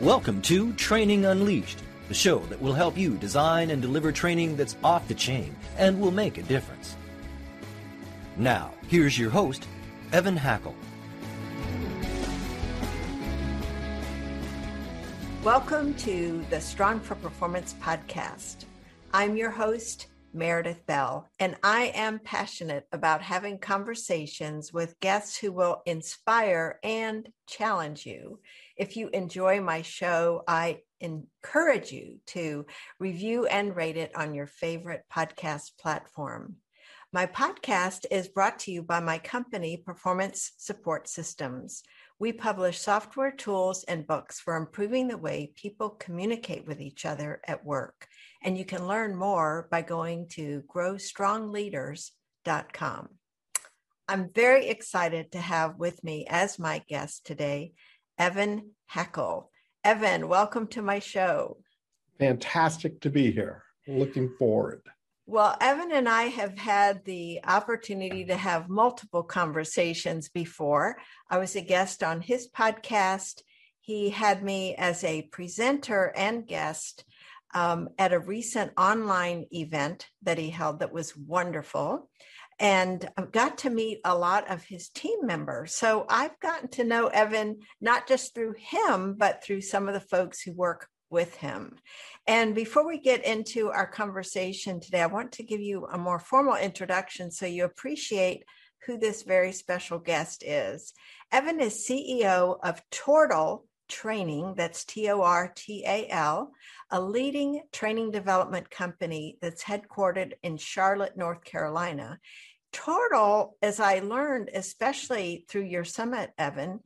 Welcome to Training Unleashed, the show that will help you design and deliver training that's off the chain and will make a difference. Now, here's your host, Evan Hackel. Welcome to the Strong for Performance podcast. I'm your host, Meredith Bell, and I am passionate about having conversations with guests who will inspire and challenge you. If you enjoy my show, I encourage you to review and rate it on your favorite podcast platform. My podcast is brought to you by my company, Performance Support Systems. We publish software tools and books for improving the way people communicate with each other at work. And you can learn more by going to growstrongleaders.com. I'm very excited to have with me as my guest today, Evan Hackel. Evan, welcome to my show. Fantastic to be here. Looking forward. Well, Evan and I have had the opportunity to have multiple conversations before. I was a guest on his podcast. He had me as a presenter and guest um, at a recent online event that he held that was wonderful. And I've got to meet a lot of his team members. So I've gotten to know Evan not just through him, but through some of the folks who work with him. And before we get into our conversation today, I want to give you a more formal introduction so you appreciate who this very special guest is. Evan is CEO of Tortal Training, that's T O R T A L, a leading training development company that's headquartered in Charlotte, North Carolina. Tortal, as I learned, especially through your summit, Evan,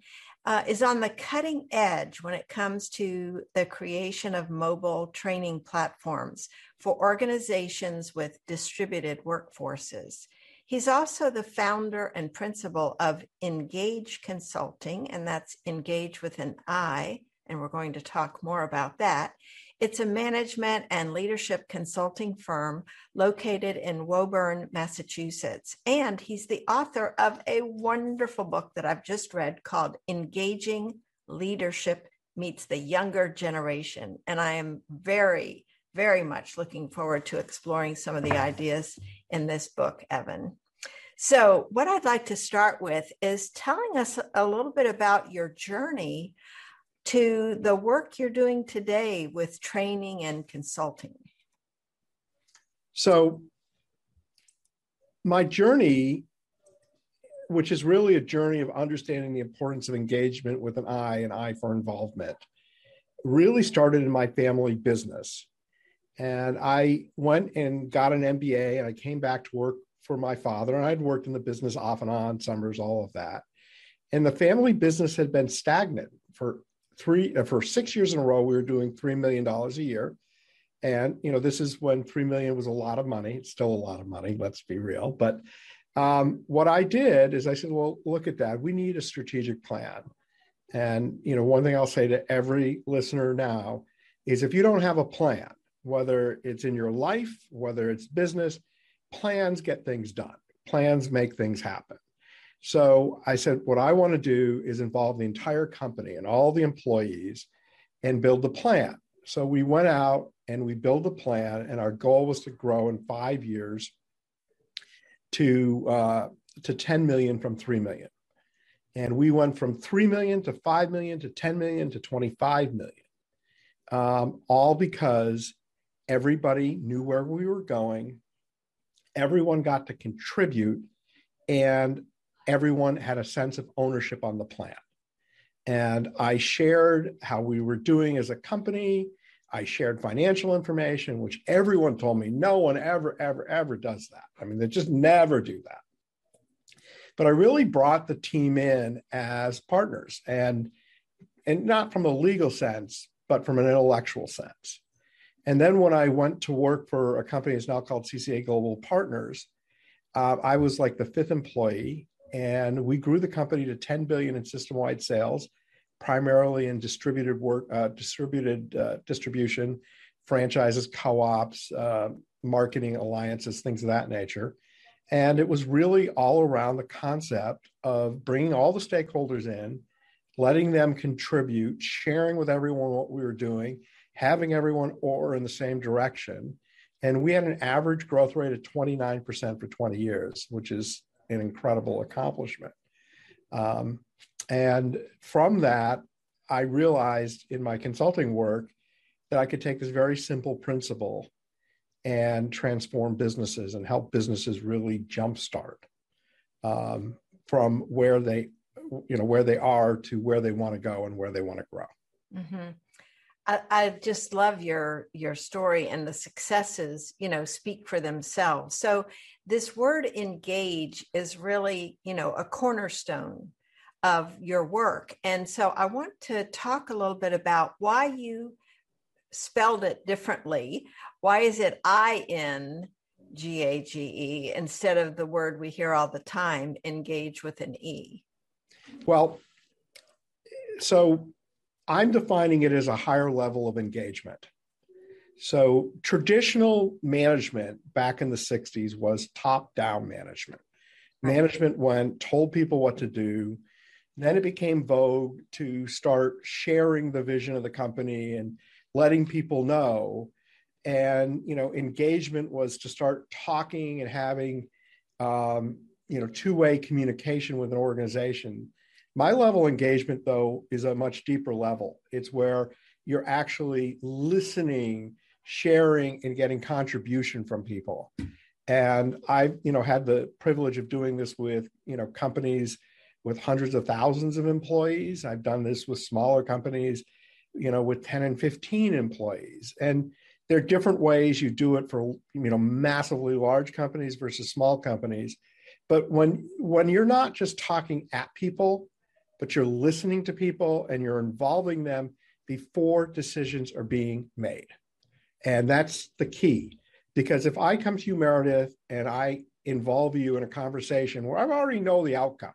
uh, is on the cutting edge when it comes to the creation of mobile training platforms for organizations with distributed workforces. He's also the founder and principal of Ingage Consulting, and that's Ingage with an I, and we're going to talk more about that. It's a management and leadership consulting firm located in Woburn, Massachusetts. And he's the author of a wonderful book that I've just read called Ingaging Leadership Meets the Younger Generation. And I am very, very much looking forward to exploring some of the ideas in this book, Evan. So, what I'd like to start with is telling us a little bit about your journey to the work you're doing today with training and consulting? So, my journey, which is really a journey of understanding the importance of engagement with an I and I for involvement, really started in my family business. And I went and got an MBA and I came back to work for my father. And I'd worked in the business off and on, summers, all of that. And the family business had been stagnant for three uh, for six years in a row we were doing three million dollars a year. And you know this is when three million was a lot of money. It's still a lot of money let's be real. But um, what i did is i said well look at that. We need a strategic plan. And you know one thing i'll say to every listener now is if you don't have a plan whether it's in your life whether it's business plans get things done. Plans make things happen so I said, what I want to do is involve the entire company and all the employees and build the plan. So we went out and we built a plan, and our goal was to grow in five years to uh, to 10 million from 3 million. And we went from 3 million to 5 million to 10 million to 25 million, um, all because everybody knew where we were going. Everyone got to contribute. And everyone had a sense of ownership on the plan. And I shared how we were doing as a company. I shared financial information, which everyone told me no one ever, ever, ever does that. I mean, they just never do that. but I really brought the team in as partners and and not from a legal sense, but from an intellectual sense. And then when I went to work for a company that's now called CCA Global Partners, uh, I was like the fifth employee, and we grew the company to 10 billion in system-wide sales, primarily in distributed work, uh, distributed uh, distribution, franchises, co-ops, uh, marketing alliances, things of that nature. And it was really all around the concept of bringing all the stakeholders in, letting them contribute, sharing with everyone what we were doing, having everyone or in the same direction. And we had an average growth rate of 29% for 20 years, which is an incredible accomplishment. Um, and from that, I realized in my consulting work that I could take this very simple principle and transform businesses and help businesses really jumpstart um, from where they, you know, where they are to where they want to go and where they want to grow. Mm-hmm. I, I, just love your your story and the successes, you know, speak for themselves. So this word engage is really, you know, a cornerstone of your work. And so I want to talk a little bit about why you spelled it differently. Why is it I N G A G E instead of the word we hear all the time, engage with an E? Well, so I'm defining it as a higher level of engagement. So traditional management back in the 60s was top down management. Management went, told people what to do. Then it became vogue to start sharing the vision of the company and letting people know. And you know, engagement was to start talking and having um, you know two-way communication with an organization my level engagement, though, is a much deeper level. It's where you're actually listening, sharing, and getting contribution from people. And I've, you know, had the privilege of doing this with, you know, companies with hundreds of thousands of employees. I've done this with smaller companies, you know, with 10 and 15 employees. And there are different ways you do it for, you know, massively large companies versus small companies. But when when you're not just talking at people, but you're listening to people and you're involving them before decisions are being made. And that's the key. Because if I come to you, Meredith, and I involve you in a conversation where I already know the outcome,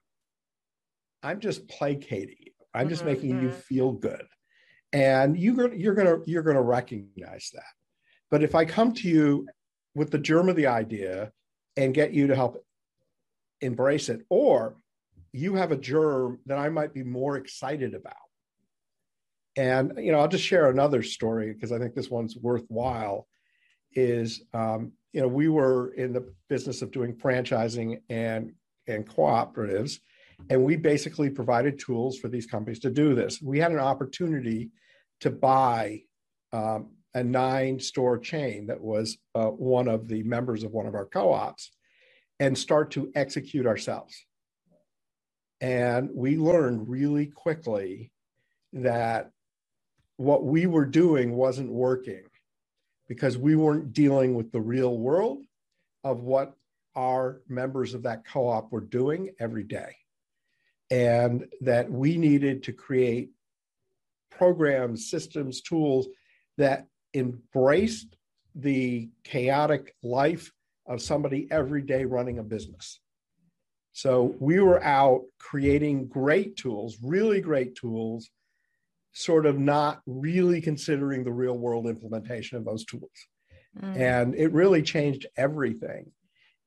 I'm just placating you. I'm just mm-hmm. making you feel good. And you, you're gonna you're gonna recognize that. But if I come to you with the germ of the idea and get you to help embrace it, or you have a germ that I might be more excited about. And you know, I'll just share another story because I think this one's worthwhile. Is um, you know, we were in the business of doing franchising and and cooperatives, and we basically provided tools for these companies to do this. We had an opportunity to buy um, a nine store chain that was uh, one of the members of one of our co-ops and start to execute ourselves and we learned really quickly that what we were doing wasn't working because we weren't dealing with the real world of what our members of that co op were doing every day. And that we needed to create programs, systems, tools that embraced the chaotic life of somebody every day running a business. So we were out creating great tools, really great tools, sort of not really considering the real world implementation of those tools. Mm. And it really changed everything.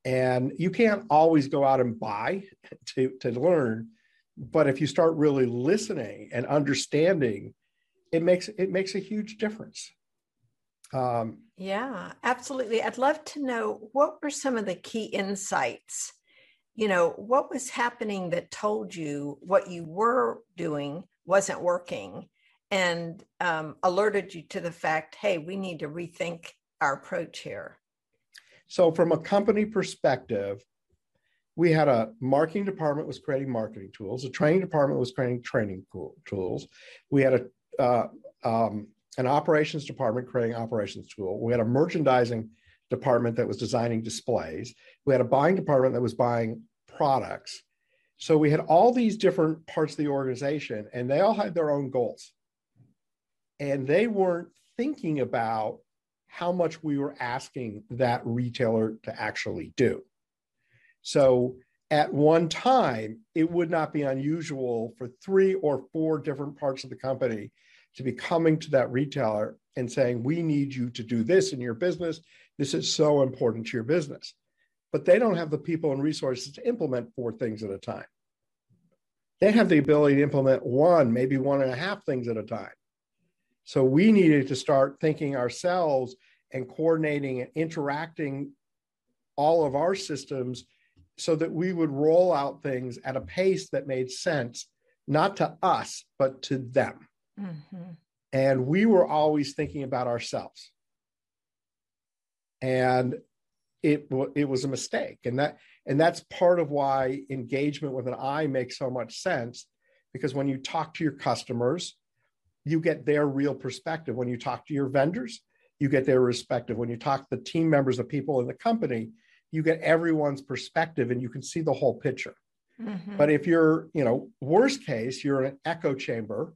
And you can't always go out and buy to, to learn, but if you start really listening and understanding, it makes it makes a huge difference. Um, yeah, absolutely. I'd love to know what were some of the key insights you know, what was happening that told you what you were doing wasn't working and um, alerted you to the fact, hey, we need to rethink our approach here? So, from a company perspective, we had a marketing department was creating marketing tools. A training department was creating training tools. We had a uh, um, an operations department creating operations tool. We had a merchandising department that was designing displays. We had a buying department that was buying products. So we had all these different parts of the organization, and they all had their own goals. And they weren't thinking about how much we were asking that retailer to actually do. So at one time, it would not be unusual for three or four different parts of the company to be coming to that retailer and saying, We need you to do this in your business. This is so important to your business. But they don't have the people and resources to implement four things at a time. They have the ability to implement one, maybe one and a half things at a time. So we needed to start thinking ourselves and coordinating and interacting all of our systems so that we would roll out things at a pace that made sense, not to us, but to them. Mm-hmm. And we were always thinking about ourselves. And it, it was a mistake. And that and that's part of why engagement with an I makes so much sense because when you talk to your customers, you get their real perspective. When you talk to your vendors, you get their perspective. When you talk to the team members of people in the company, you get everyone's perspective and you can see the whole picture. Mm-hmm. But if you're, you know, worst case, you're in an echo chamber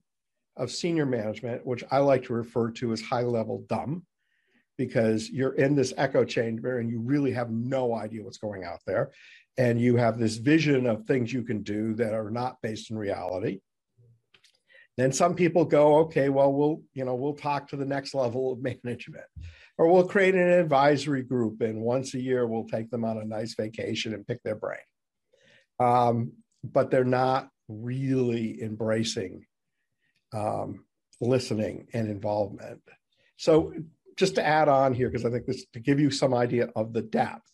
of senior management, which I like to refer to as high level dumb, because you're in this echo chamber and you really have no idea what's going out there. And you have this vision of things you can do that are not based in reality. Then some people go, okay, well, we'll, you know, we'll talk to the next level of management. Or we'll create an advisory group and once a year we'll take them on a nice vacation and pick their brain. Um, but they're not really embracing um, listening and involvement. So just to add on here, because I think this to give you some idea of the depth.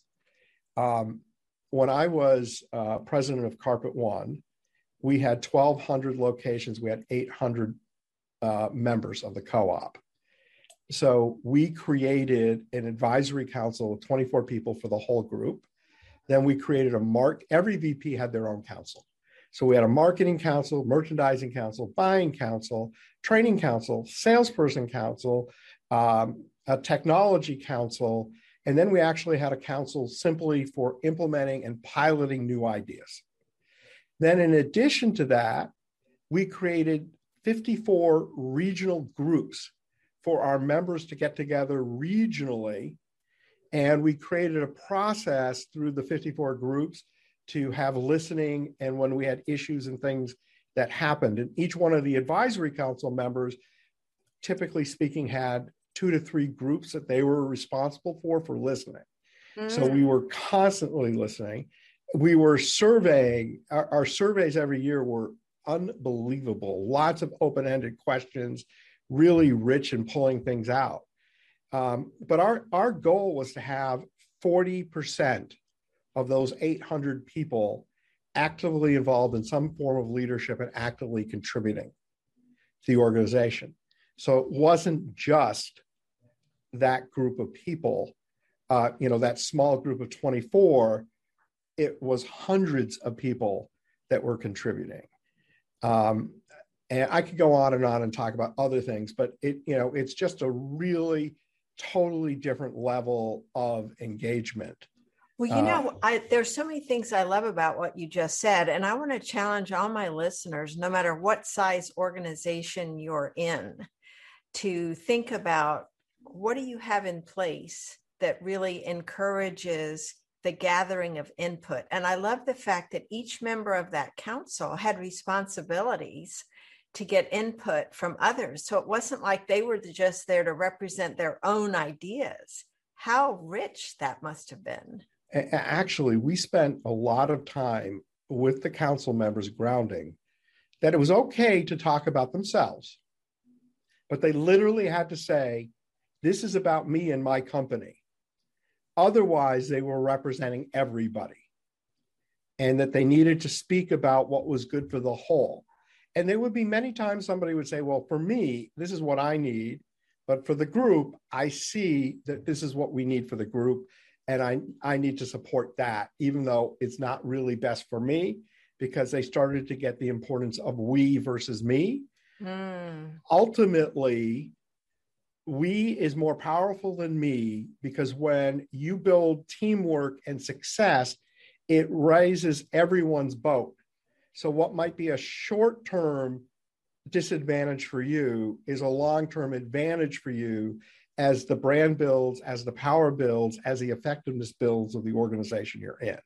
Um, when I was uh, president of Carpet One, we had 1,200 locations. We had 800 uh, members of the co-op. So we created an advisory council of 24 people for the whole group. Then we created a mark. Every VP had their own council. So we had a marketing council, merchandising council, buying council, training council, salesperson council, um, a technology council, and then we actually had a council simply for implementing and piloting new ideas. Then, in addition to that, we created 54 regional groups for our members to get together regionally. And we created a process through the 54 groups to have listening and when we had issues and things that happened. And each one of the advisory council members, typically speaking, had two to three groups that they were responsible for for listening. Mm. So we were constantly listening. We were surveying, our, our surveys every year were unbelievable. Lots of open ended questions, really rich in pulling things out. Um, but our, our goal was to have 40% of those 800 people actively involved in some form of leadership and actively contributing to the organization. So it wasn't just that group of people, uh, you know, that small group of 24, it was hundreds of people that were contributing. Um, and I could go on and on and talk about other things, but it, you know, it's just a really totally different level of engagement. Well, you know, uh, I, there's so many things I love about what you just said, and I want to challenge all my listeners, no matter what size organization you're in, to think about what do you have in place that really encourages the gathering of input? And I love the fact that each member of that council had responsibilities to get input from others. So it wasn't like they were just there to represent their own ideas. How rich that must have been. Actually, we spent a lot of time with the council members grounding that it was okay to talk about themselves but they literally had to say, This is about me and my company. Otherwise, they were representing everybody and that they needed to speak about what was good for the whole. And there would be many times somebody would say, Well, for me, this is what I need. But for the group, I see that this is what we need for the group. And I, I need to support that, even though it's not really best for me, because they started to get the importance of we versus me. Mm. Ultimately, we is more powerful than me because when you build teamwork and success, it raises everyone's boat. So, what might be a short term disadvantage for you is a long term advantage for you as the brand builds, as the power builds, as the effectiveness builds of the organization you're in.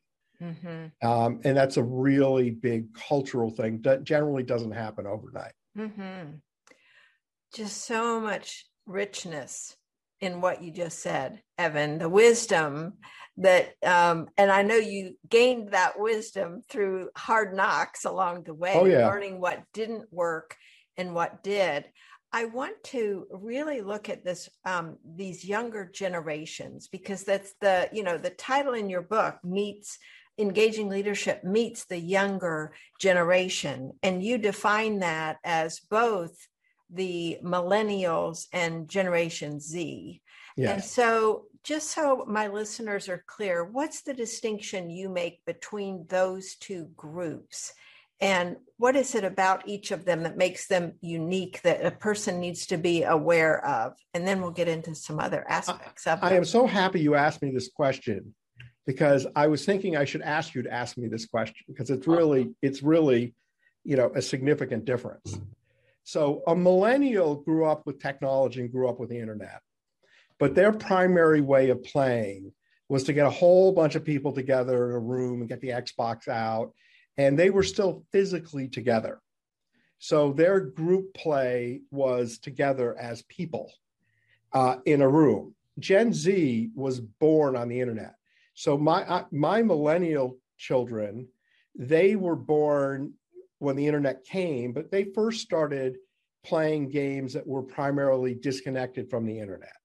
Mm-hmm. Um, and that's a really big cultural thing that generally doesn't happen overnight. Mm-hmm. Just so much richness in what you just said, Evan, the wisdom that, um, and I know you gained that wisdom through hard knocks along the way, oh, yeah. learning what didn't work and what did. I want to really look at this um, these younger generations because that's the you know the title in your book meets engaging leadership meets the younger generation and you define that as both the millennials and generation Z. Yes. And so just so my listeners are clear, what's the distinction you make between those two groups? and what is it about each of them that makes them unique that a person needs to be aware of and then we'll get into some other aspects of it. I am so happy you asked me this question because i was thinking i should ask you to ask me this question because it's really it's really you know a significant difference so a millennial grew up with technology and grew up with the internet but their primary way of playing was to get a whole bunch of people together in a room and get the xbox out and they were still physically together. So their group play was together as people uh, in a room. Gen Z was born on the internet. So my my millennial children, they were born when the internet came, but they first started playing games that were primarily disconnected from the internet.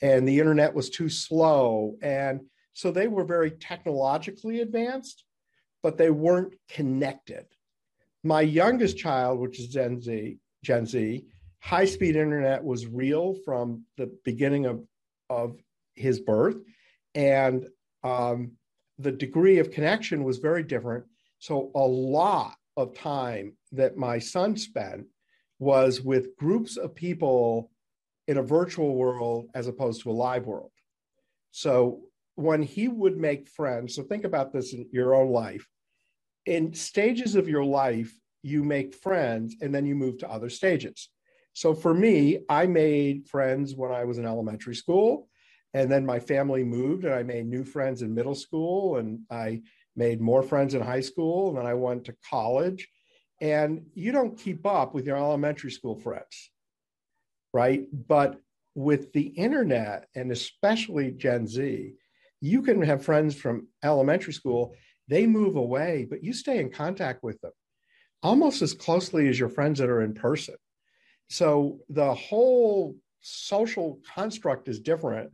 And the internet was too slow. And so they were very technologically advanced, but they weren't connected. My youngest child, which is Gen Z, Gen Z, high speed internet was real from the beginning of, of his birth. And um, the degree of connection was very different. So, a lot of time that my son spent was with groups of people in a virtual world as opposed to a live world. So, when he would make friends, so think about this in your own life in stages of your life, you make friends and then you move to other stages. So for me, I made friends when I was in elementary school. And then my family moved and I made new friends in middle school and I made more friends in high school. And then I went to college. And you don't keep up with your elementary school friends, right? But with the internet and especially Gen Z, you can have friends from elementary school they move away, but you stay in contact with them almost as closely as your friends that are in person. So the whole social construct is different.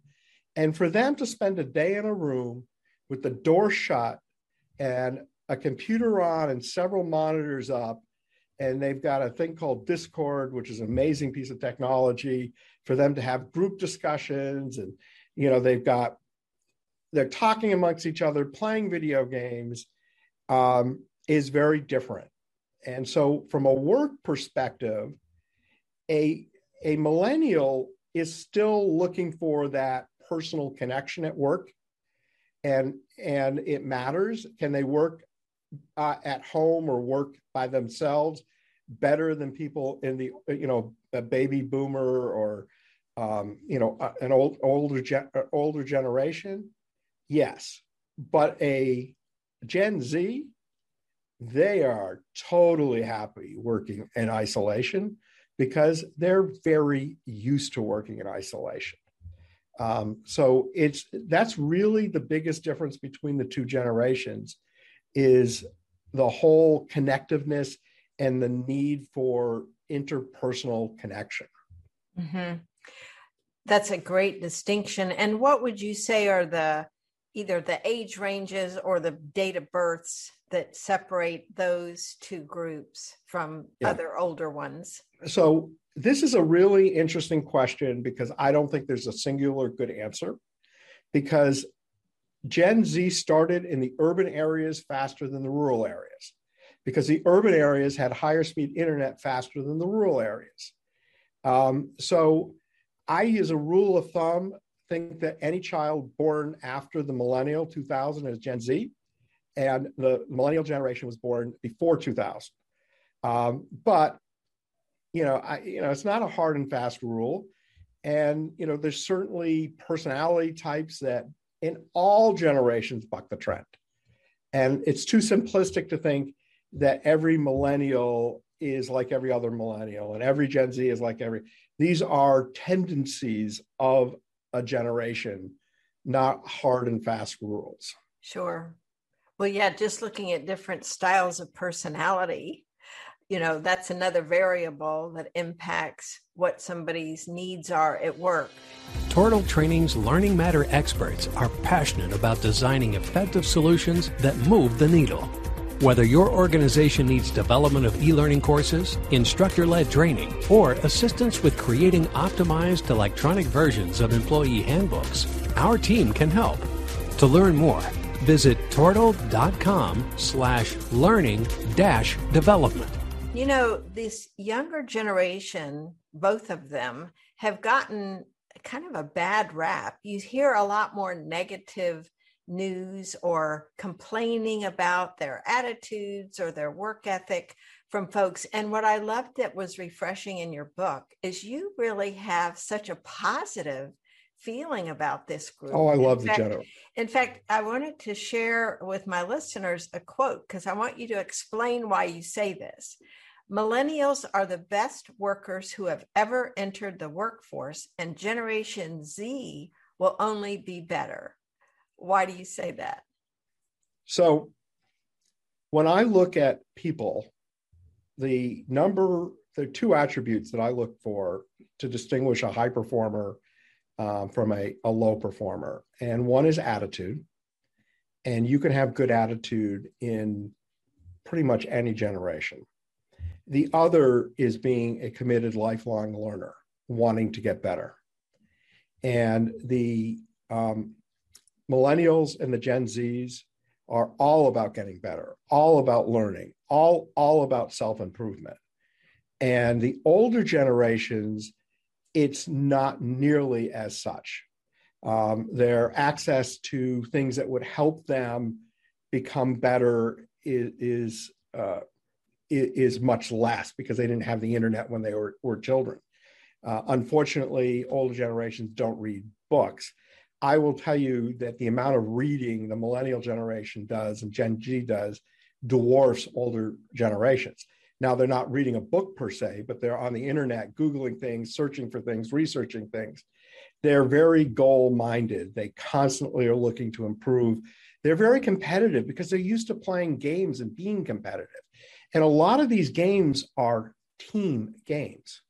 And for them to spend a day in a room with the door shut and a computer on and several monitors up, and they've got a thing called Discord, which is an amazing piece of technology for them to have group discussions. And, you know, they've got they're talking amongst each other, playing video games, um, is very different. And so, from a work perspective, a a millennial is still looking for that personal connection at work, and and it matters. Can they work uh, at home or work by themselves better than people in the you know a baby boomer or um, you know an old older older generation? Yes, but a Gen Z, they are totally happy working in isolation because they're very used to working in isolation. Um, so it's that's really the biggest difference between the two generations is the whole connectiveness and the need for interpersonal connection. Mm-hmm. That's a great distinction. And what would you say are the either the age ranges or the date of births that separate those two groups from yeah. other older ones? So, this is a really interesting question because I don't think there's a singular good answer because Gen Z started in the urban areas faster than the rural areas because the urban areas had higher speed internet faster than the rural areas. Um, so, I, use a rule of thumb, think that any child born after the millennial 2000 is Gen Z and the millennial generation was born before 2000. Um, but you know, I, you know, it's not a hard and fast rule, and you know, there's certainly personality types that in all generations buck the trend, and it's too simplistic to think that every millennial is like every other millennial and every Gen Z is like every. These are tendencies of a generation, not hard and fast rules. Sure. Well, yeah, just looking at different styles of personality, you know, that's another variable that impacts what somebody's needs are at work. Tortal Training's Learning Matter experts are passionate about designing effective solutions that move the needle. Whether your organization needs development of e learning courses, instructor led training, or assistance with creating optimized electronic versions of employee handbooks, our team can help. To learn more, visit tortal.com slash learning dash development. You know, this younger generation, both of them, have gotten kind of a bad rap. You hear a lot more negative news or complaining about their attitudes or their work ethic from folks. And what I loved that was refreshing in your book is you really have such a positive feeling about this group. Oh, I love in the general. In fact, I wanted to share with my listeners a quote because I want you to explain why you say this. Millennials are the best workers who have ever entered the workforce, and Generation Z will only be better. Why do you say that? So, when I look at people, the number, the two attributes that I look for to distinguish a high performer um, from a, a low performer, and one is attitude. And you can have good attitude in pretty much any generation. The other is being a committed lifelong learner, wanting to get better. And the um, millennials and the Gen Zs are all about getting better, all about learning, all, all about self improvement. And the older generations, it's not nearly as such. Um, their access to things that would help them become better is, is, uh, is much less because they didn't have the internet when they were, were children. Uh, unfortunately, older generations don't read books. I will tell you that the amount of reading the millennial generation does and Gen Z does dwarfs older generations. Now, they're not reading a book per se, but they're on the internet, Googling things, searching for things, researching things. They're very goal minded. They constantly are looking to improve. They're very competitive because they're used to playing games and being competitive. And a lot of these games are team games.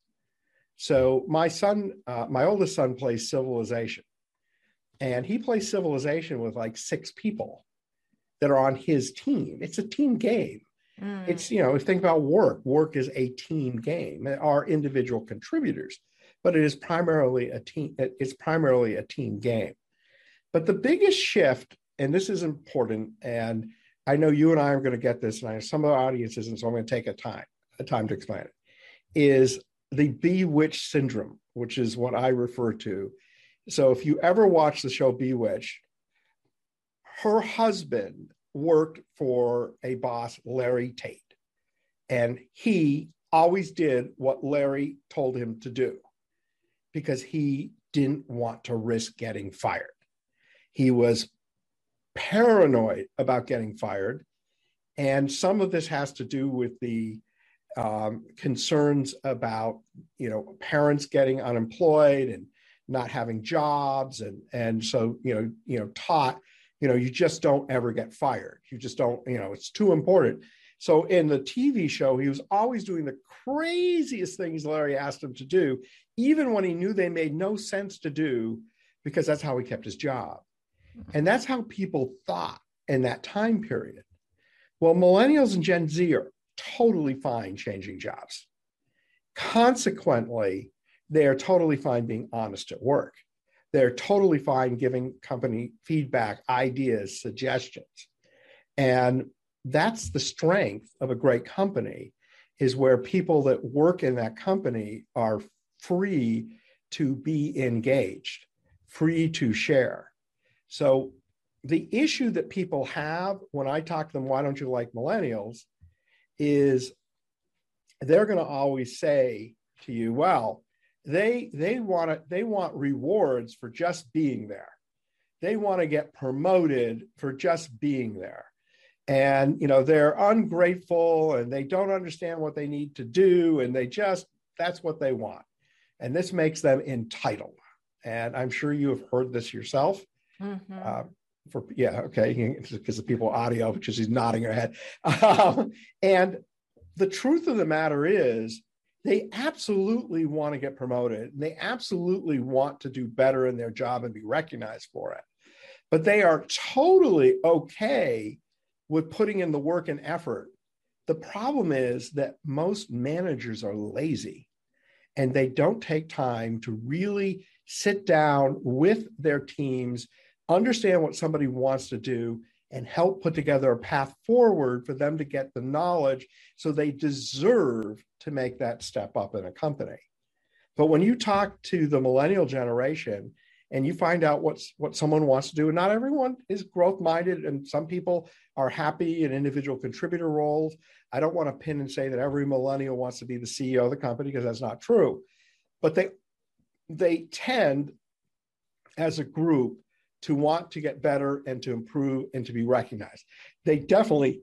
So, my son, uh, my oldest son plays Civilization and he plays civilization with like six people that are on his team. It's a team game. Mm. it's you know think about work. Work is a team game. There are individual contributors but it is primarily a team it's primarily a team game. But the biggest shift and this is important and i know you and i are going to get this and I, some of the audiences and so i'm going to take a time a time to explain it is the bewitched syndrome which is what i refer to so if you ever watch the show Bewitched, her husband worked for a boss, Larry Tate, and he always did what Larry told him to do because he didn't want to risk getting fired. He was paranoid about getting fired. And some of this has to do with the um, concerns about, you know, parents getting unemployed and not having jobs and and so you know you know taught you know you just don't ever get fired. You just don't you know it's too important. So in the tv show he was always doing the craziest things larry asked him to do even when he knew they made no sense to do because that's how he kept his job. Mm-hmm. And that's how people thought in that time period. Well millennials and gen z are totally fine changing jobs. Consequently they are totally fine being honest at work. They're totally fine giving company feedback, ideas, suggestions. And that's the strength of a great company is where people that work in that company are free to be engaged, free to share. So the issue that people have when I talk to them, why don't you like millennials, is they're going to always say to you, well, they they want to they want rewards for just being there. They want to get promoted for just being there. And you know, they're ungrateful and they don't understand what they need to do and they just that's what they want. And this makes them entitled. And I'm sure you have heard this yourself. Mm-hmm. Uh, for yeah, okay, because the people audio, because he's nodding her head. Um, and the truth of the matter is, they absolutely want to get promoted. And they absolutely want to do better in their job and be recognized for it. But they are totally okay with putting in the work and effort. The problem is that most managers are lazy and they don't take time to really sit down with their teams, understand what somebody wants to do, and help put together a path forward for them to get the knowledge so they deserve to make that step up in a company. But when you talk to the millennial generation and you find out what's what someone wants to do, and not everyone is growth minded, and some people are happy in individual contributor roles. I don't want to pin and say that every millennial wants to be the CEO of the company because that's not true. But they they tend as a group to want to get better and to improve and to be recognized. They definitely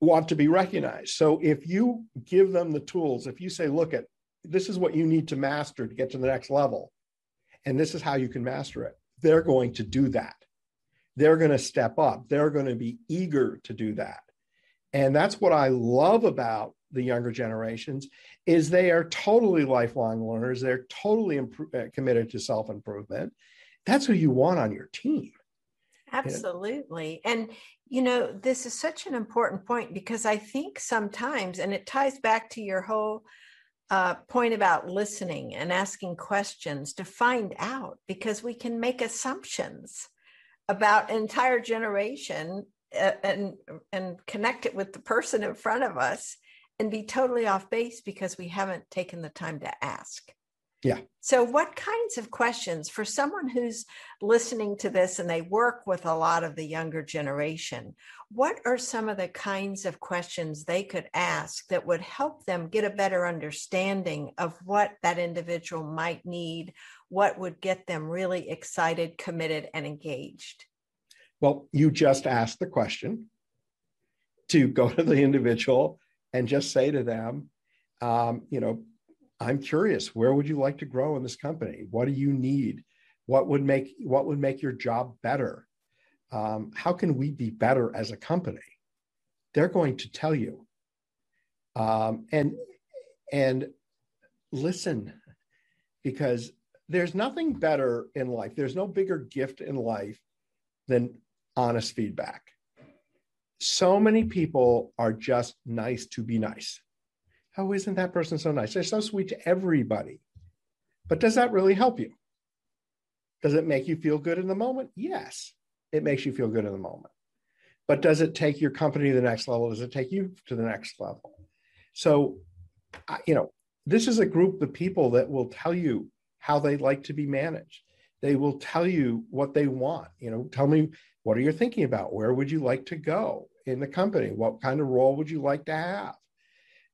want to be recognized. So if you give them the tools, if you say, look at this is what you need to master to get to the next level, and this is how you can master it, they're going to do that. They're going to step up. They're going to be eager to do that. And that's what I love about the younger generations is they are totally lifelong learners. They're totally imp- uh, committed to self-improvement that's who you want on your team. Absolutely. And, you know, this is such an important point because I think sometimes, and it ties back to your whole uh, point about listening and asking questions to find out because we can make assumptions about entire generation uh, and and connect it with the person in front of us and be totally off base because we haven't taken the time to ask yeah. So, what kinds of questions for someone who's listening to this and they work with a lot of the younger generation? What are some of the kinds of questions they could ask that would help them get a better understanding of what that individual might need? What would get them really excited, committed, and engaged? Well, you just asked the question to go to the individual and just say to them, um, you know, I'm curious, where would you like to grow in this company? What do you need? What would make what would make your job better? Um, how can we be better as a company? They're going to tell you. Um, and and listen, because there's nothing better in life. There's no bigger gift in life than honest feedback. So many people are just nice to be nice. Oh, isn't that person so nice? They're so sweet to everybody. But does that really help you? Does it make you feel good in the moment? Yes, it makes you feel good in the moment. But does it take your company to the next level? Does it take you to the next level? So, you know, this is a group of people that will tell you how they like to be managed. They will tell you what they want. You know, tell me what are you thinking about? Where would you like to go in the company? What kind of role would you like to have?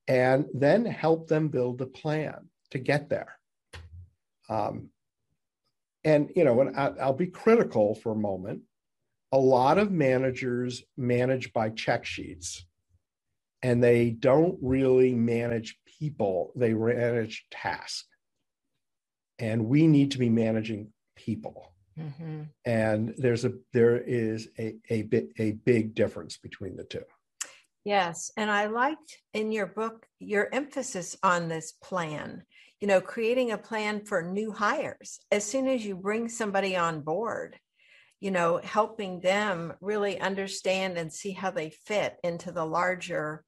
And then help them build a plan to get there. Um, and you know, and I, I'll be critical for a moment. A lot of managers manage by check sheets, and they don't really manage people; they manage tasks. And we need to be managing people. Mm-hmm. And there's a there is a a bit a big difference between the two. Yes. And I liked in your book your emphasis on this plan, you know, creating a plan for new hires. As soon as you bring somebody on board, you know, helping them really understand and see how they fit into the larger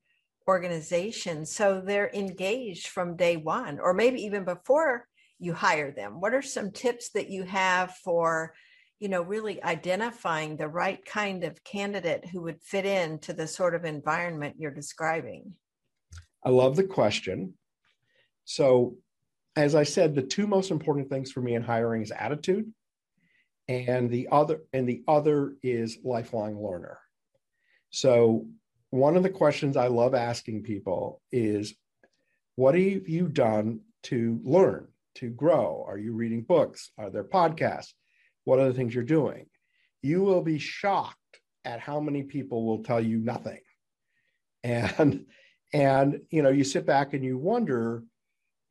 organization. So they're engaged from day one, or maybe even before you hire them. What are some tips that you have for you know really identifying the right kind of candidate who would fit into the sort of environment you're describing i love the question so as i said the two most important things for me in hiring is attitude and the other and the other is lifelong learner. So one of the questions I love asking people is, what have you done to learn, to grow? Are you reading books? Are there podcasts? What are the things you're doing? You will be shocked at how many people will tell you nothing. And and you know, you sit back and you wonder,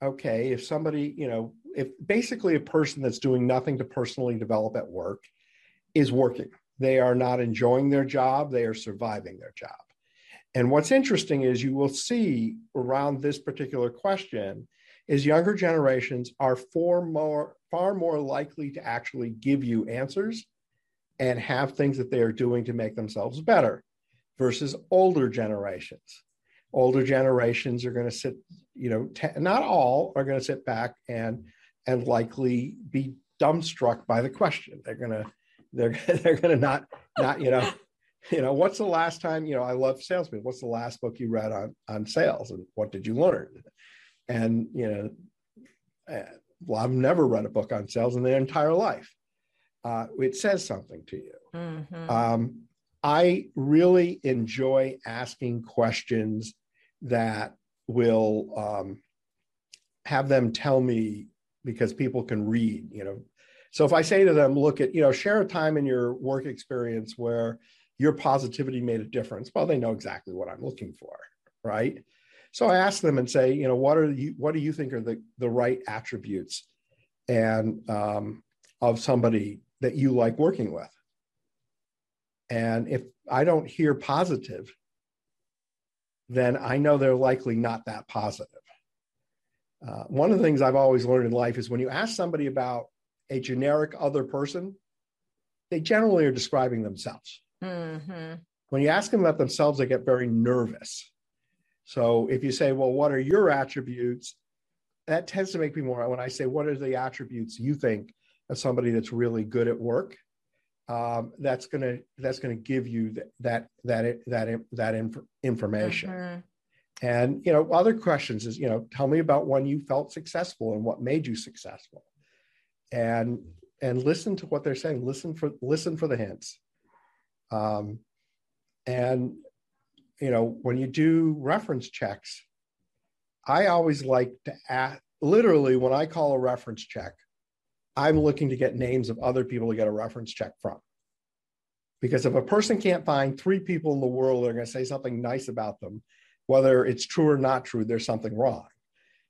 okay, if somebody, you know, if basically a person that's doing nothing to personally develop at work is working. They are not enjoying their job, they are surviving their job. And what's interesting is you will see around this particular question is younger generations are far more far more likely to actually give you answers and have things that they are doing to make themselves better versus older generations. Older generations are going to sit, you know, t- not all are going to sit back and and likely be dumbstruck by the question. They're going to they're they're going to not not you know you know what's the last time you know I love salesmen. What's the last book you read on on sales and what did you learn? And you know, eh, well, I've never read a book on sales in their entire life uh, it says something to you. Mm-hmm. Um, I really enjoy asking questions that will um, have them tell me because people can read, you know. So if I say to them, look at, you know, share a time in your work experience where your positivity made a difference, well, they know exactly what I'm looking for, right? So I ask them and say, you know, what are you, what do you think are the, the right attributes and um, of somebody that you like working with. And if I don't hear positive, then I know they're likely not that positive. Uh, one of the things I've always learned in life is when you ask somebody about a generic other person, they generally are describing themselves. Mm-hmm. When you ask them about themselves, they get very nervous. So if you say, Well, what are your attributes? That tends to make me more. When I say, What are the attributes you think of somebody that's really good at work, um, that's gonna that's gonna give you that that that that that inf- information. Mm-hmm. And you know, other questions is you know, tell me about when you felt successful and what made you successful, and and listen to what they're saying. Listen for listen for the hints. Um, and you know, when you do reference checks, I always like to ask. Literally, when I call a reference check, I'm looking to get names of other people to get a reference check from. Because if a person can't find three people in the world that are going to say something nice about them, whether it's true or not true, there's something wrong.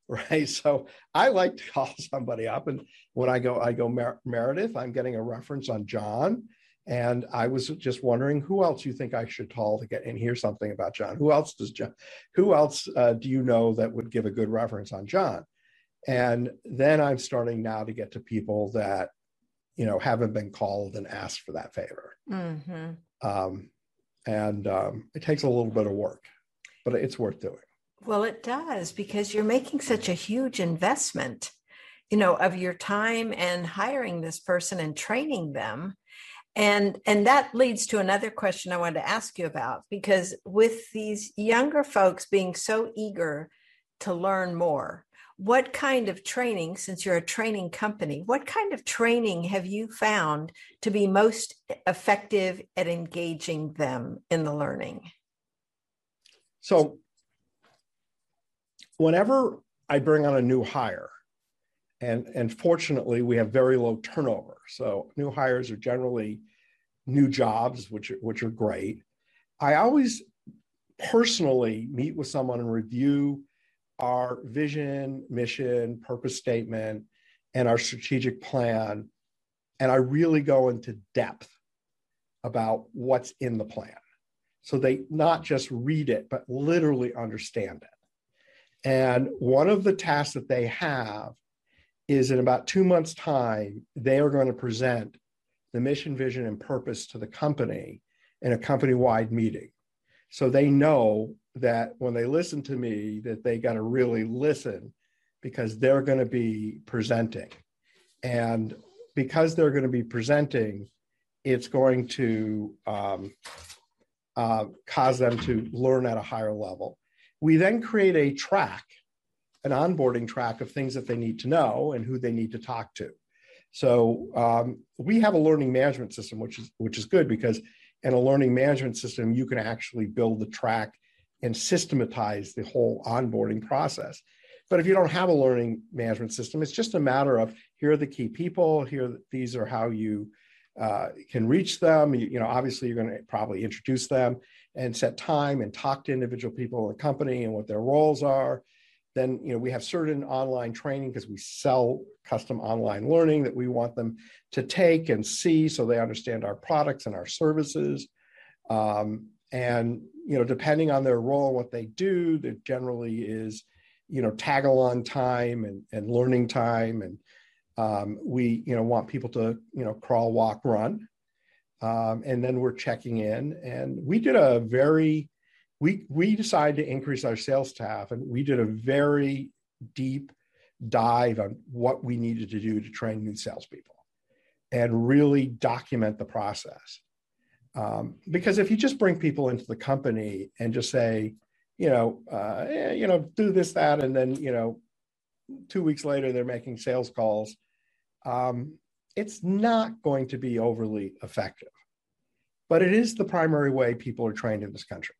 Right. So I like to call somebody up. And when I go, I go, Mer- Meredith, I'm getting a reference on John. And I was just wondering who else you think I should call to get and hear something about John. Who else does John? Who else uh, do you know that would give a good reference on John? And then I'm starting now to get to people that, you know, haven't been called and asked for that favor. Mm-hmm. Um, and um, it takes a little bit of work, but it's worth doing. Well, it does because you're making such a huge investment, you know, of your time and hiring this person and training them. And and that leads to another question I wanted to ask you about because with these younger folks being so eager to learn more, what kind of training, since you're a training company, what kind of training have you found to be most effective at engaging them in the learning? So, whenever I bring on a new hire, and, and fortunately, we have very low turnover. So, new hires are generally new jobs, which, which are great. I always personally meet with someone and review our vision, mission, purpose statement, and our strategic plan. And I really go into depth about what's in the plan. So they not just read it, but literally understand it. And one of the tasks that they have is in about two months' time, they are going to present the mission, vision, and purpose to the company in a company wide meeting. So they know that when they listen to me that they got to really listen because they're going to be presenting and because they're going to be presenting it's going to um, uh, cause them to learn at a higher level we then create a track an onboarding track of things that they need to know and who they need to talk to So um, we have a learning management system, which is which is good because in a learning management system, you can actually build the track and systematize the whole onboarding process. But if you don't have a learning management system, it's just a matter of here are the key people, here these are how you uh, can reach them. You, you know, obviously you're going to probably introduce them and set time and talk to individual people in the company and what their roles are. Then, you know, we have certain online training because we sell custom online learning that we want them to take and see so they understand our products and our services. Um, and, you know, depending on their role, what they do, there generally is, you know, tag along time and, and learning time. And um, we, you know, want people to, you know, crawl, walk, run. Um, and then we're checking in. And we did a very we we decided to increase our sales staff and we did a very deep dive on what we needed to do to train new salespeople and really document the process. Um, because if you just bring people into the company and just say, you know, uh, eh, you know, do this, that, and then you know, two weeks later they're making sales calls, um, it's not going to be overly effective. But it is the primary way people are trained in this country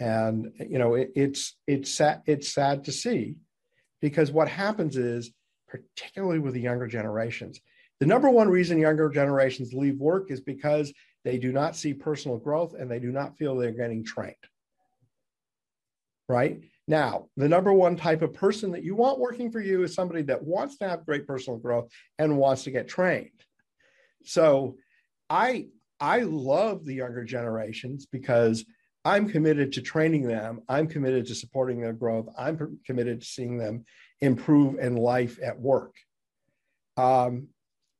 and you know it, it's it's sad it's sad to see because what happens is particularly with the younger generations the number one reason younger generations leave work is because they do not see personal growth and they do not feel they're getting trained. Right? Now the number one type of person that you want working for you is somebody that wants to have great personal growth and wants to get trained. So i i love the younger generations because I'm committed to training them. I'm committed to supporting their growth. I'm committed to seeing them improve in life at work. Um,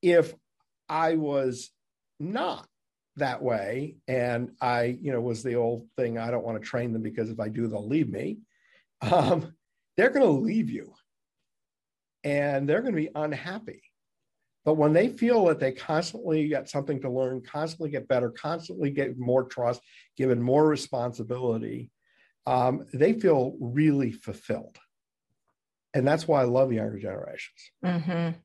if I was not that way, and I, you know, was the old thing, I don't want to train them because if I do, they'll leave me. Um, they're going to leave you, and they're going to be unhappy. But when they feel that they constantly get something to learn, constantly get better, constantly get more trust, given more responsibility, um, they feel really fulfilled. And that's why I love younger generations. Mm-hmm.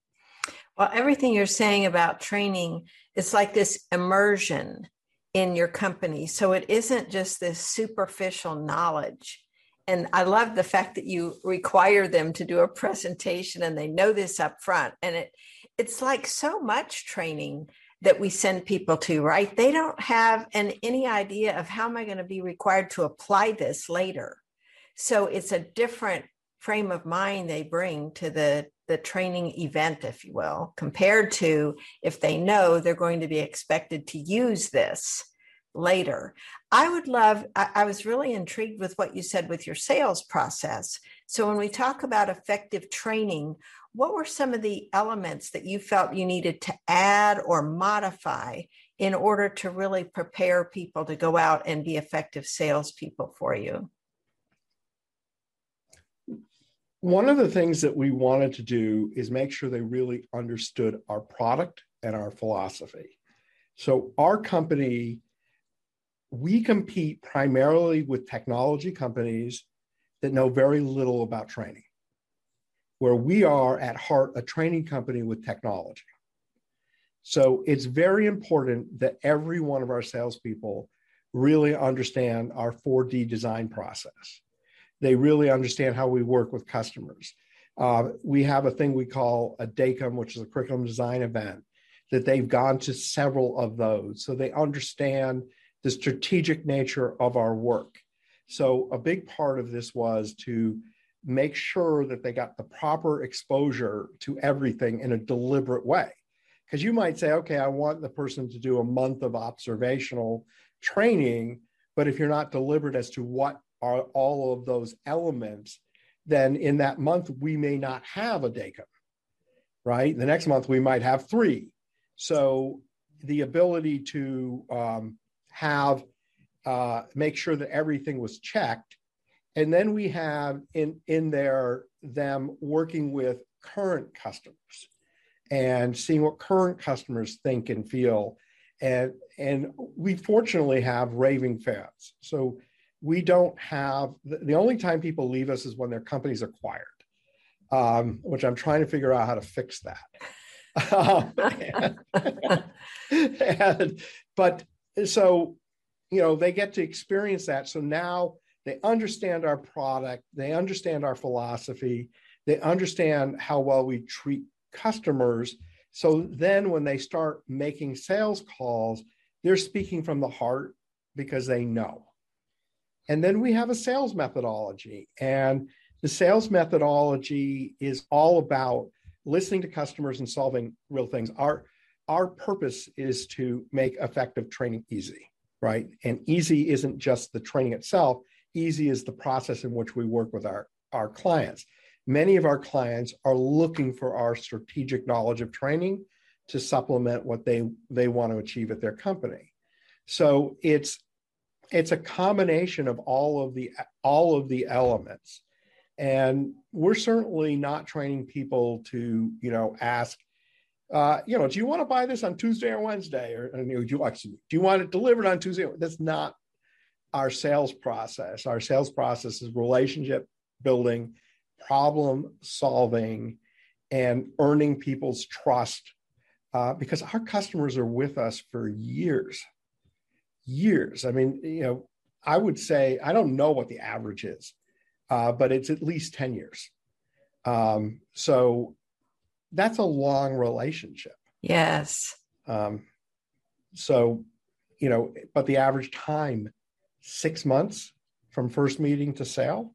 Well, everything you're saying about training, it's like this immersion in your company. So it isn't just this superficial knowledge. And I love the fact that you require them to do a presentation and they know this up front. And it it's like so much training that we send people to, right? They don't have an, any idea of how am I going to be required to apply this later. So it's a different frame of mind they bring to the the training event, if you will, compared to if they know they're going to be expected to use this later. I would love, I, I was really intrigued with what you said with your sales process. So when we talk about effective training, what were some of the elements that you felt you needed to add or modify in order to really prepare people to go out and be effective salespeople for you? One of the things that we wanted to do is make sure they really understood our product and our philosophy. So, our company, we compete primarily with technology companies that know very little about training where we are at heart a training company with technology. So it's very important that every one of our salespeople really understand our 4D design process. They really understand how we work with customers. Uh, we have a thing we call a DACUM, which is a curriculum design event, that they've gone to several of those. So they understand the strategic nature of our work. So a big part of this was to make sure that they got the proper exposure to everything in a deliberate way. Because you might say, okay, I want the person to do a month of observational training, but if you're not deliberate as to what are all of those elements, then in that month, we may not have a DACUM, right? The next month, we might have three. So the ability to um, have, uh, make sure that everything was checked and then we have in, in there them working with current customers and seeing what current customers think and feel. And, and we fortunately have raving fans. So we don't have the only time people leave us is when their company's acquired, um, which I'm trying to figure out how to fix that. and, and, but so, you know, they get to experience that. So now they understand our product, they understand our philosophy, they understand how well we treat customers. So then when they start making sales calls, they're speaking from the heart because they know. And then we have a sales methodology. And the sales methodology is all about listening to customers and solving real things. Our, our purpose is to make effective training easy, right? And easy isn't just the training itself, easy is the process in which we work with our, our clients. Many of our clients are looking for our strategic knowledge of training to supplement what they, they want to achieve at their company. So it's it's a combination of all of the all of the elements and we're certainly not training people to you know ask uh, you know do you want to buy this on tuesday or wednesday or know, do, you, actually, do you want it delivered on tuesday that's not our sales process our sales process is relationship building problem solving and earning people's trust uh, because our customers are with us for years years. I mean, you know, I would say I don't know what the average is, uh, but it's at least ten years. Um, so that's a long relationship. Yes. Um, so, you know, but the average time, six months from first meeting to sale.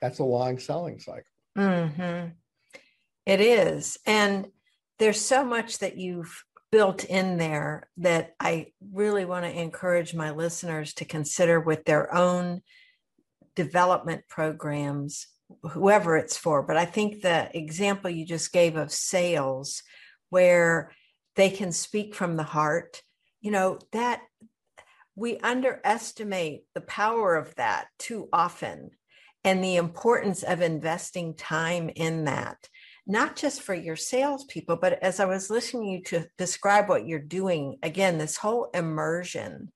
That's a long selling cycle. Mm-hmm. It is, and there's so much that you've built in there that I really want to encourage my listeners to consider with their own development programs, whoever it's for. But I think the example you just gave of sales, where they can speak from the heart, you know, that we underestimate the power of that too often and the importance of investing time in that not just for your salespeople, but as I was listening you to describe what you're doing, again, this whole immersion,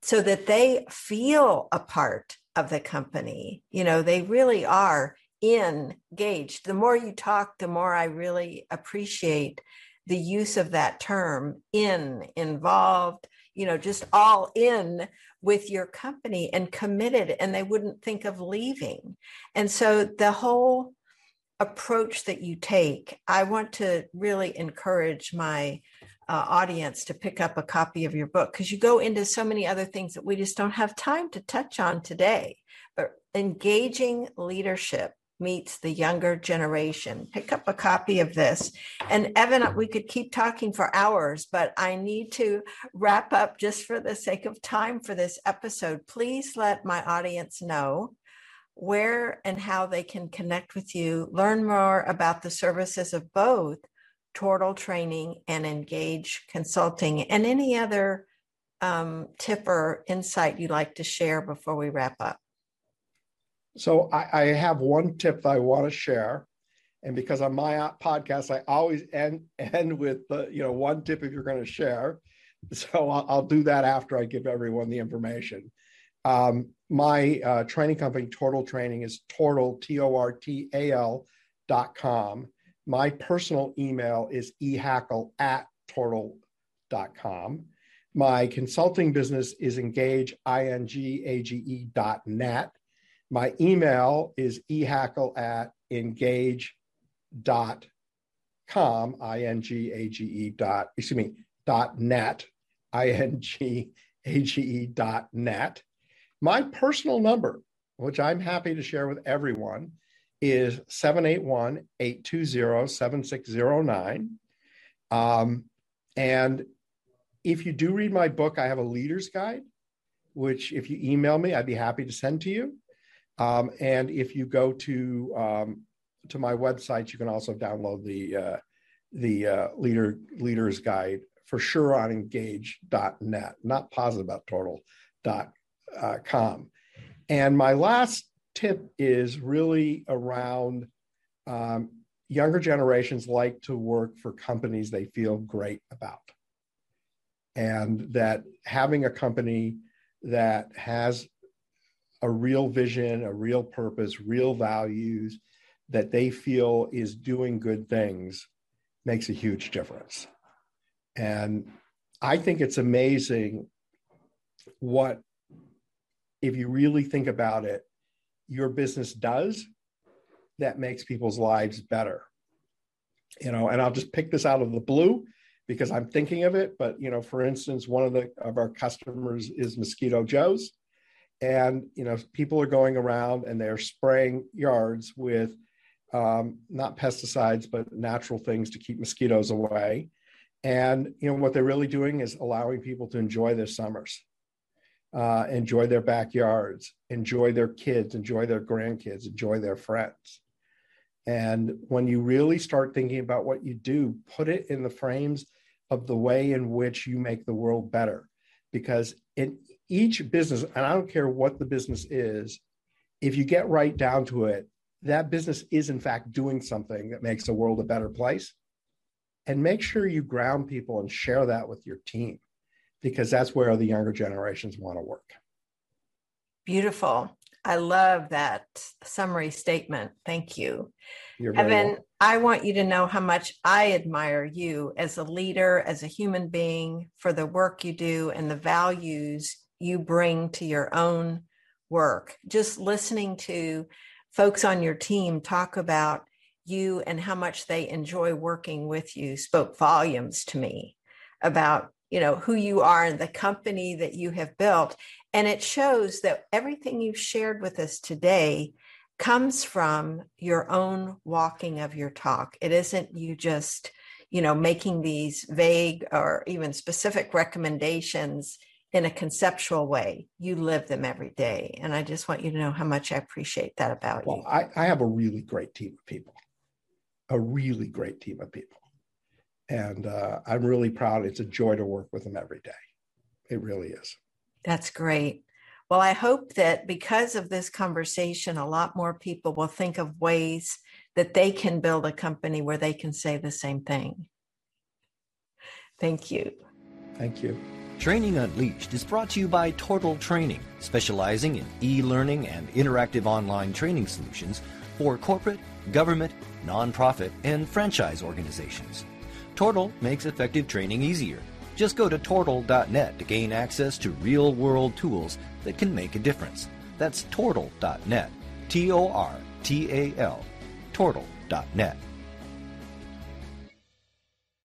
so that they feel a part of the company. You know, they really are engaged. The more you talk, the more I really appreciate the use of that term in, involved, you know, just all in with your company and committed, and they wouldn't think of leaving. And so the whole approach that you take, I want to really encourage my uh, audience to pick up a copy of your book because you go into so many other things that we just don't have time to touch on today. But Ingaging Leadership meets the younger generation. Pick up a copy of this. And Evan, we could keep talking for hours, but I need to wrap up just for the sake of time for this episode. Please let my audience know where and how they can connect with you, learn more about the services of both Tortal Training and Ingage Consulting, and any other um, tip or insight you'd like to share before we wrap up. So I, I have one tip that I want to share. And because on my podcast, I always end end with the you know one tip if you're going to share. So I'll, I'll do that after I give everyone the information. Um, my uh, training company, Tortal Training, is Tortal, T O R T A L dot com. My personal email is ehackel at tortal.com. My consulting business is Ingage, I-N-G-A-G-E dot net. My email is ehackel at Ingage dot com, I-N-G-A-G-E dot, excuse me, dot net, I-N-G-A-G-E dot net. My personal number, which I'm happy to share with everyone, is 781 820 7609. Um, and if you do read my book, I have a leader's guide, which if you email me, I'd be happy to send to you. Um, and if you go to um, to my website, you can also download the uh, the uh, leader leaders guide for sure on ingage.net, not positive about tortal dot uh. And my last tip is really around um, younger generations like to work for companies they feel great about. And that having a company that has a real vision, a real purpose, real values that they feel is doing good things makes a huge difference. And I think it's amazing what, if you really think about it, your business does that makes people's lives better. You know, and I'll just pick this out of the blue because I'm thinking of it. But you know, for instance, one of the of our customers is Mosquito Joe's, and you know, people are going around and they're spraying yards with um, not pesticides but natural things to keep mosquitoes away. And you know what they're really doing is allowing people to enjoy their summers, uh, enjoy their backyards, enjoy their kids, enjoy their grandkids, enjoy their friends. And when you really start thinking about what you do, put it in the frames of the way in which you make the world better. Because in each business, and I don't care what the business is, if you get right down to it, that business is in fact doing something that makes the world a better place. And make sure you ground people and share that with your team because that's where the younger generations want to work. Beautiful. I love that summary statement. Thank you. You're Evan. I want you to know how much I admire you as a leader, as a human being, for the work you do and the values you bring to your own work. Just listening to folks on your team talk about you and how much they enjoy working with you spoke volumes to me about you know who you are and the company that you have built and it shows that everything you've shared with us today comes from your own walking of your talk it isn't you just you know making these vague or even specific recommendations in a conceptual way you live them every day and i just want you to know how much i appreciate that about well, you I, I have a really great team of people, a really great team of people. And uh, I'm really proud. It's a joy to work with them every day. It really is. That's great. Well, I hope that because of this conversation, a lot more people will think of ways that they can build a company where they can say the same thing. Thank you. Thank you. Training Unleashed is brought to you by Tortal Training, specializing in e learning and interactive online training solutions for corporate, government, nonprofit, and franchise organizations. Tortal makes effective training easier. Just go to tortal.net to gain access to real world tools that can make a difference. That's tortal.net. T O R T A L. Tortal.net.